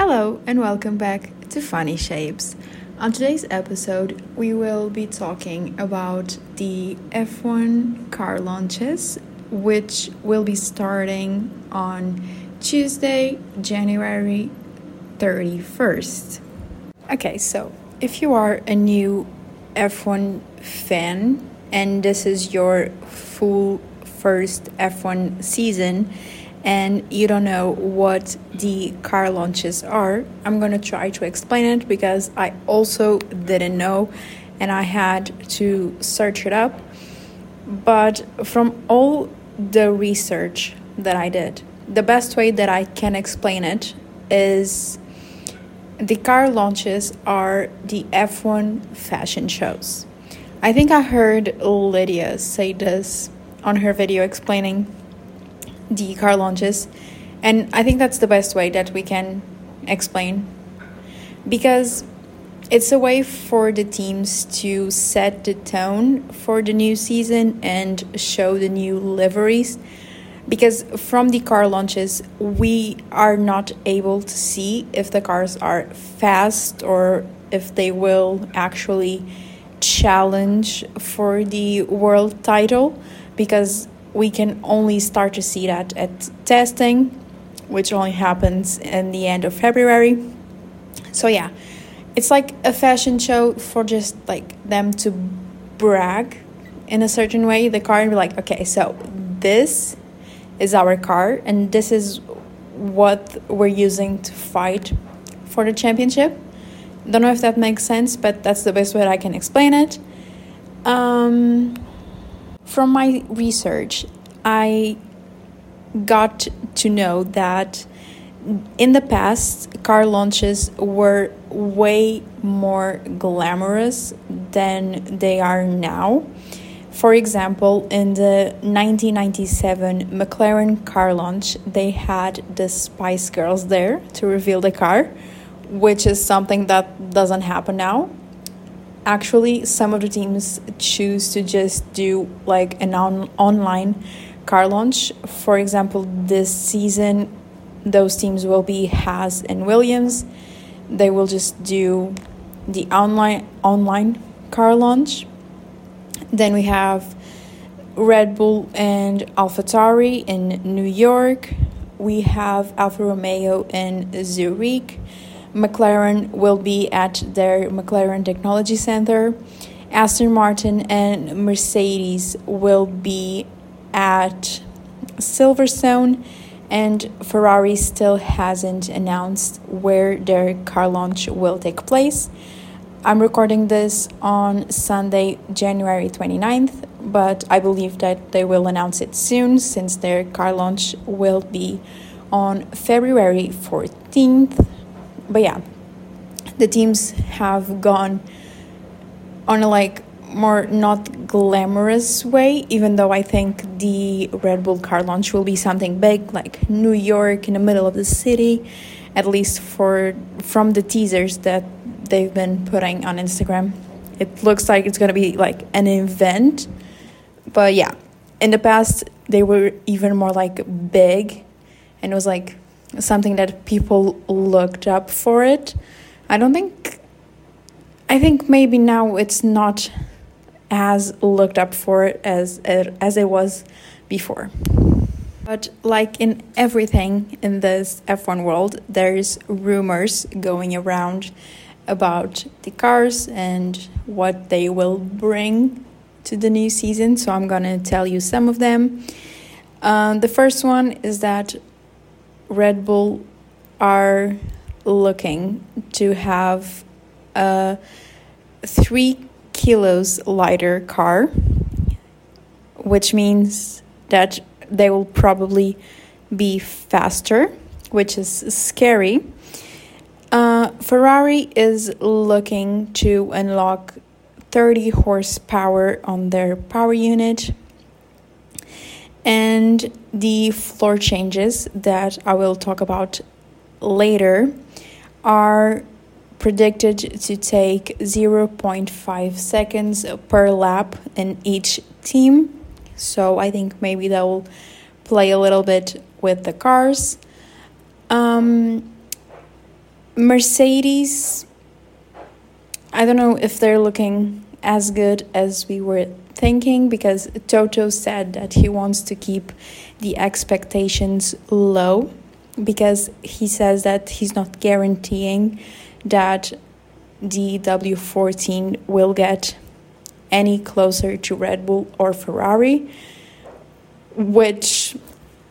Hello, and welcome back to Funny Shapes. On today's episode, we will be talking about the F1 car launches, which will be starting on Tuesday, January 31st. Okay, so if you are a new F1 fan and this is your full first F1 season, and you don't know what the car launches are, I'm going to try to explain it because I also didn't know and I had to search it up. But from all the research that I did, the best way that I can explain it is the car launches are the F1 fashion shows. I think I heard Lydia say this on her video explaining the car launches. And I think that's the best way that we can explain because it's a way for the teams to set the tone for the new season and show the new liveries. Because from the car launches, we are not able to see if the cars are fast or if they will actually challenge for the world title because we can only start to see that at testing, which only happens in the end of February. So, yeah, it's like a fashion show for just like them to brag in a certain way. The car and be like, okay, so this is our car, and this is what we're using to fight for the championship. Don't know if that makes sense, but that's the best way I can explain it. Um, from my research, I got to know that in the past, car launches were way more glamorous than they are now. For example, in the 1997 McLaren car launch, they had the Spice Girls there to reveal the car, which is something that doesn't happen now actually some of the teams choose to just do like an on- online car launch. For example this season those teams will be Haas and Williams. They will just do the online online car launch. Then we have Red Bull and AlphaTauri in New York. We have Alfa Romeo in Zurich McLaren will be at their McLaren Technology Center. Aston Martin and Mercedes will be at Silverstone, and Ferrari still hasn't announced where their car launch will take place. I'm recording this on Sunday, January 29th, but I believe that they will announce it soon since their car launch will be on February 14th but yeah, the teams have gone on a like more not glamorous way, even though I think the Red Bull car launch will be something big, like New York in the middle of the city, at least for from the teasers that they've been putting on Instagram. It looks like it's gonna be like an event, but yeah, in the past they were even more like big, and it was like something that people looked up for it. I don't think. I think maybe now it's not as looked up for it as as it was before. But like in everything in this F1 world, there's rumors going around about the cars and what they will bring to the new season. So I'm gonna tell you some of them. Um, the first one is that Red Bull are looking to have a three kilos lighter car, which means that they will probably be faster, which is scary. Uh, Ferrari is looking to unlock 30 horsepower on their power unit and the floor changes that I will talk about later are predicted to take 0.5 seconds per lap in each team. So I think maybe that will play a little bit with the cars. Um, Mercedes, I don't know if they're looking as good as we were thinking because Toto said that he wants to keep the expectations low because he says that he's not guaranteeing that the W14 will get any closer to Red Bull or Ferrari, which,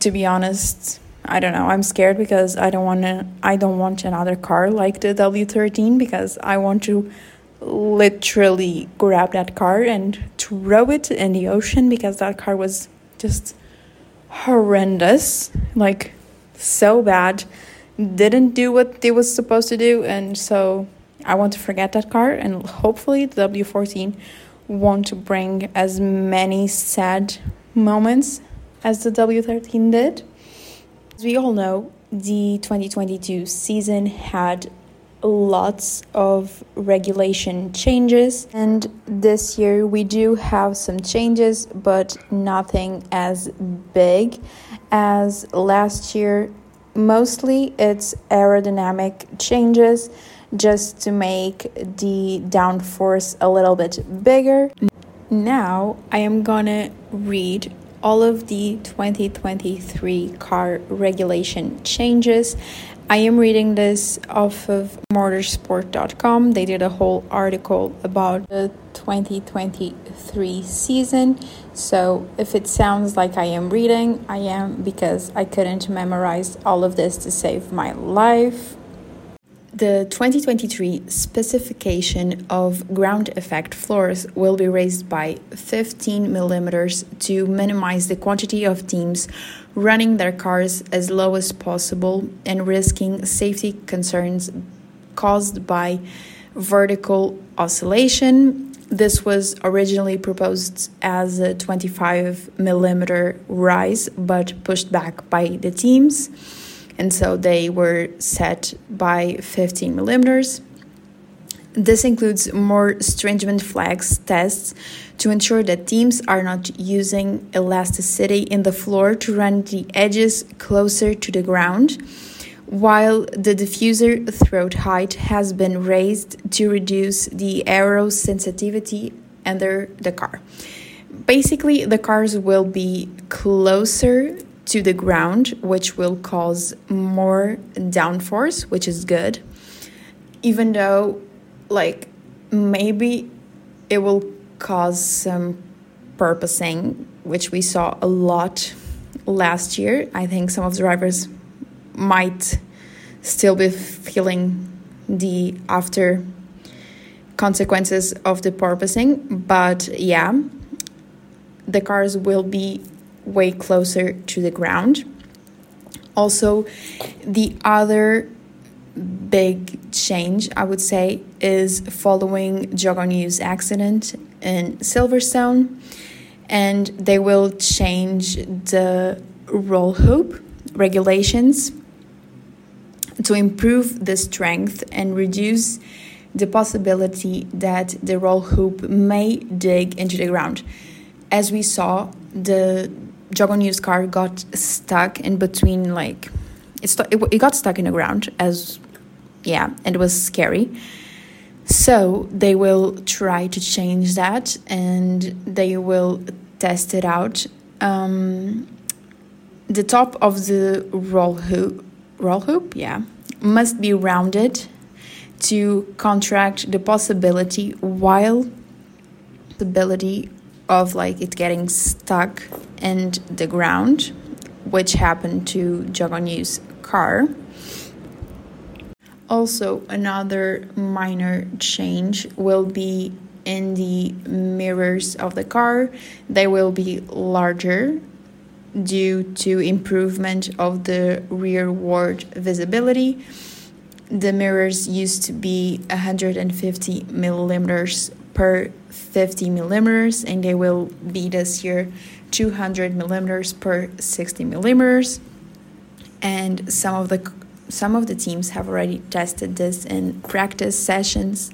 to be honest, I don't know. I'm scared because I don't want to. I don't want another car like the W13 because I want to literally grab that car and throw it in the ocean because that car was just horrendous, like so bad. Didn't do what it was supposed to do, and so I want to forget that car. And hopefully, the W14 won't bring as many sad moments as the W13 did. As we all know, the 2022 season had lots of regulation changes, and this year we do have some changes, but nothing as big as last year. Mostly it's aerodynamic changes just to make the downforce a little bit bigger. Now I am gonna read all of the 2023 car regulation changes. I am reading this off of motorsport.com. They did a whole article about the 2023 season. So if it sounds like I am reading, I am because I couldn't memorize all of this to save my life. The 2023 specification of ground effect floors will be raised by 15 millimeters to minimize the quantity of teams running their cars as low as possible and risking safety concerns caused by vertical oscillation. This was originally proposed as a 25 millimeter rise but pushed back by the teams and so they were set by 15 millimeters. This includes more stringent flex tests to ensure that teams are not using elasticity in the floor to run the edges closer to the ground, while the diffuser throat height has been raised to reduce the aero sensitivity under the car. Basically, the cars will be closer to the ground, which will cause more downforce, which is good. Even though, like, maybe it will cause some porpoising, which we saw a lot last year. I think some of the drivers might still be feeling the after consequences of the porpoising, but yeah, the cars will be way closer to the ground. Also, the other big change I would say is following Zhou Guanyu's accident in Silverstone, and they will change the roll hoop regulations to improve the strength and reduce the possibility that the roll hoop may dig into the ground. As we saw, the Guanyu's car got stuck in between, like, it, st- it, it got stuck in the ground, as, yeah, and it was scary. So they will try to change that and they will test it out. Um, the top of the roll hoop, roll hoop, yeah, must be rounded to contract the possibility while the ability of like it getting stuck in the ground, which happened to Zhou car. Also, another minor change will be in the mirrors of the car. They will be larger due to improvement of the rearward visibility. The mirrors used to be 150 millimeters per 50 millimeters, and they will be this year 200 millimeters per 60 millimeters. And some of the some of the teams have already tested this in practice sessions.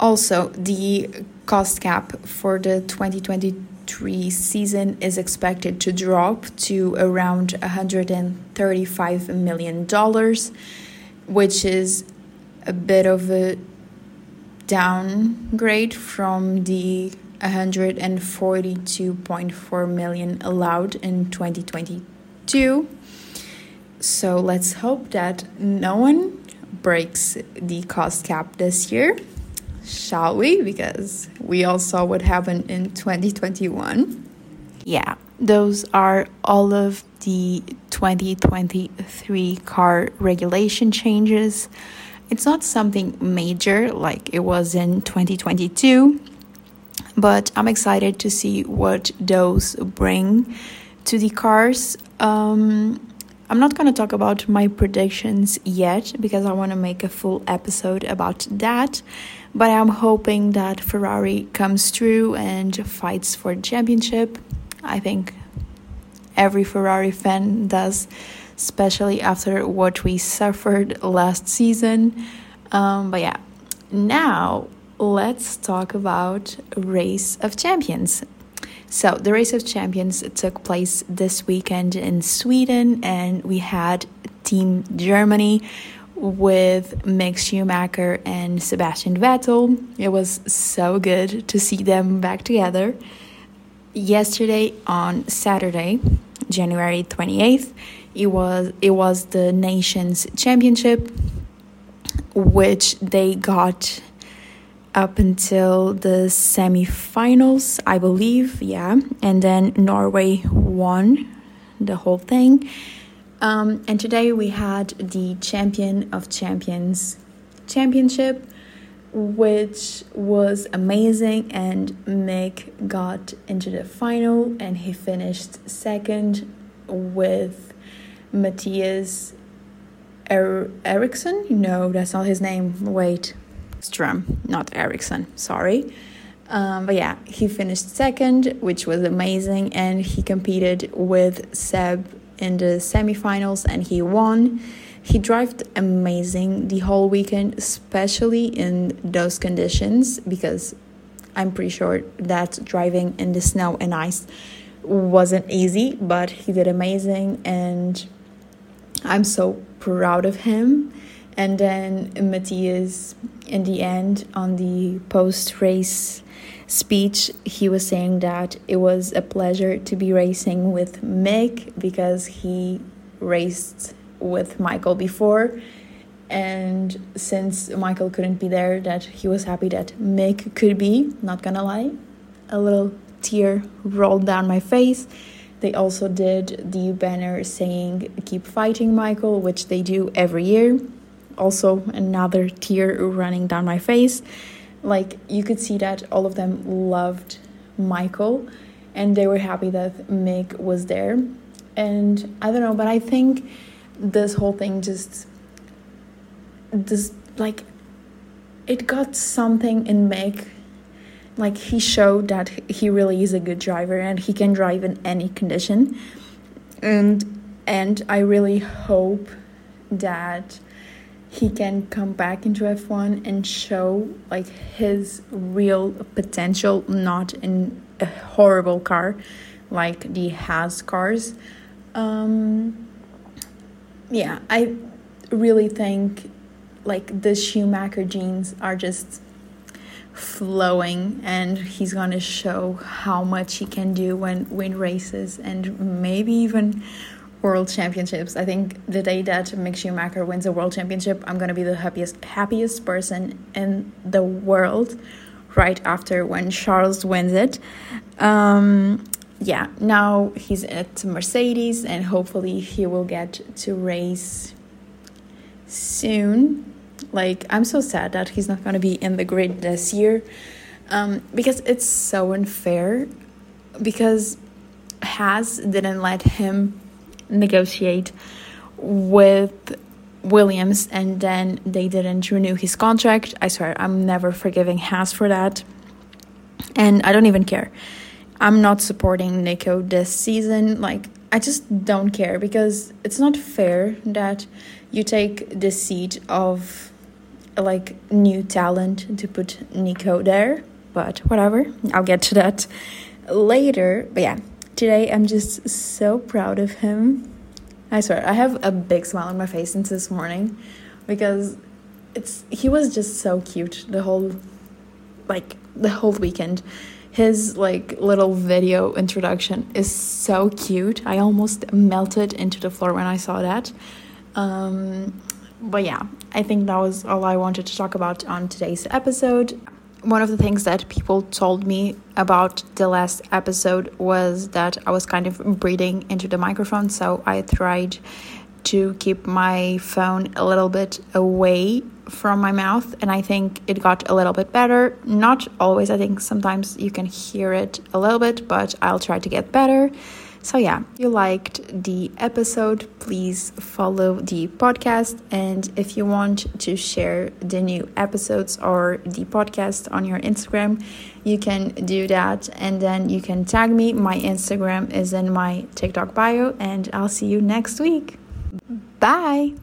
Also, the cost cap for the 2023 season is expected to drop to around 135 million dollars which is a bit of a downgrade from the 142.4 million allowed in 2022. So let's hope that no one breaks the cost cap this year, shall we? Because we all saw what happened in 2021. Yeah, those are all of the 2023 car regulation changes. It's not something major like it was in 2022, but I'm excited to see what those bring to the cars. Um, I'm not going to talk about my predictions yet because I want to make a full episode about that. But I'm hoping that Ferrari comes through and fights for championship. I think every Ferrari fan does, especially after what we suffered last season. Um, but yeah, now let's talk about Race of Champions. So, the Race of Champions took place this weekend in Sweden, and we had Team Germany with Mick Schumacher and Sebastian Vettel. It was so good to see them back together. Yesterday on Saturday, January 28th, it was it was the nations championship which they got up until the semifinals, I believe, yeah. And then Norway won the whole thing. Um, and today we had the Champion of Champions championship, which was amazing. And Mick got into the final and he finished second with Mattias er- Ericsson. No, that's not his name. Wait. Strum, not Ericsson, sorry. Um, but yeah, he finished second, which was amazing, and he competed with Seb in the semifinals and he won. He drove amazing the whole weekend, especially in those conditions, because I'm pretty sure that driving in the snow and ice wasn't easy, but he did amazing, and I'm so proud of him. And then Mattias, in the end, on the post race speech, he was saying that it was a pleasure to be racing with Mick because he raced with Michael before. And since Michael couldn't be there, that he was happy that Mick could be, not gonna lie. A little tear rolled down my face. They also did the banner saying, Keep fighting, Michael, which they do every year also another tear running down my face. Like you could see that all of them loved Michael and they were happy that Mick was there. And I don't know, but I think this whole thing just this like it got something in Mick like he showed that he really is a good driver and he can drive in any condition and and I really hope that he can come back into F1 and show like his real potential, not in a horrible car like the Haas cars. Um, yeah, I really think like the Schumacher genes are just flowing and he's going to show how much he can do when win races and maybe even world championships. I think the day that Mick Schumacher wins a world championship, I'm gonna be the happiest happiest person in the world. Right after when Charles wins it, um, yeah. Now he's at Mercedes, and hopefully he will get to race soon. Like I'm so sad that he's not gonna be in the grid this year, um, because it's so unfair. Because Haas didn't let him negotiate with Williams and then they didn't renew his contract. I swear, I'm never forgiving Haas for that. And I don't even care. I'm not supporting Nico this season. Like, I just don't care because it's not fair that you take the seat of like new talent to put Nico there. But whatever, I'll get to that later. But yeah, Today, I'm just so proud of him. I swear, I have a big smile on my face since this morning. because it's he was just so cute the whole like the whole weekend his like little video introduction is so cute i almost melted into the floor when i saw that um, but yeah i think that was all i wanted to talk about on today's episode one of the things that people told me about the last episode was that I was kind of breathing into the microphone, so I tried to keep my phone a little bit away from my mouth, and I think it got a little bit better. Not always, I think sometimes you can hear it a little bit, but I'll try to get better. So, yeah, if you liked the episode, please follow the podcast. And if you want to share the new episodes or the podcast on your Instagram, you can do that. And then you can tag me. My Instagram is in my TikTok bio, and I'll see you next week. Bye.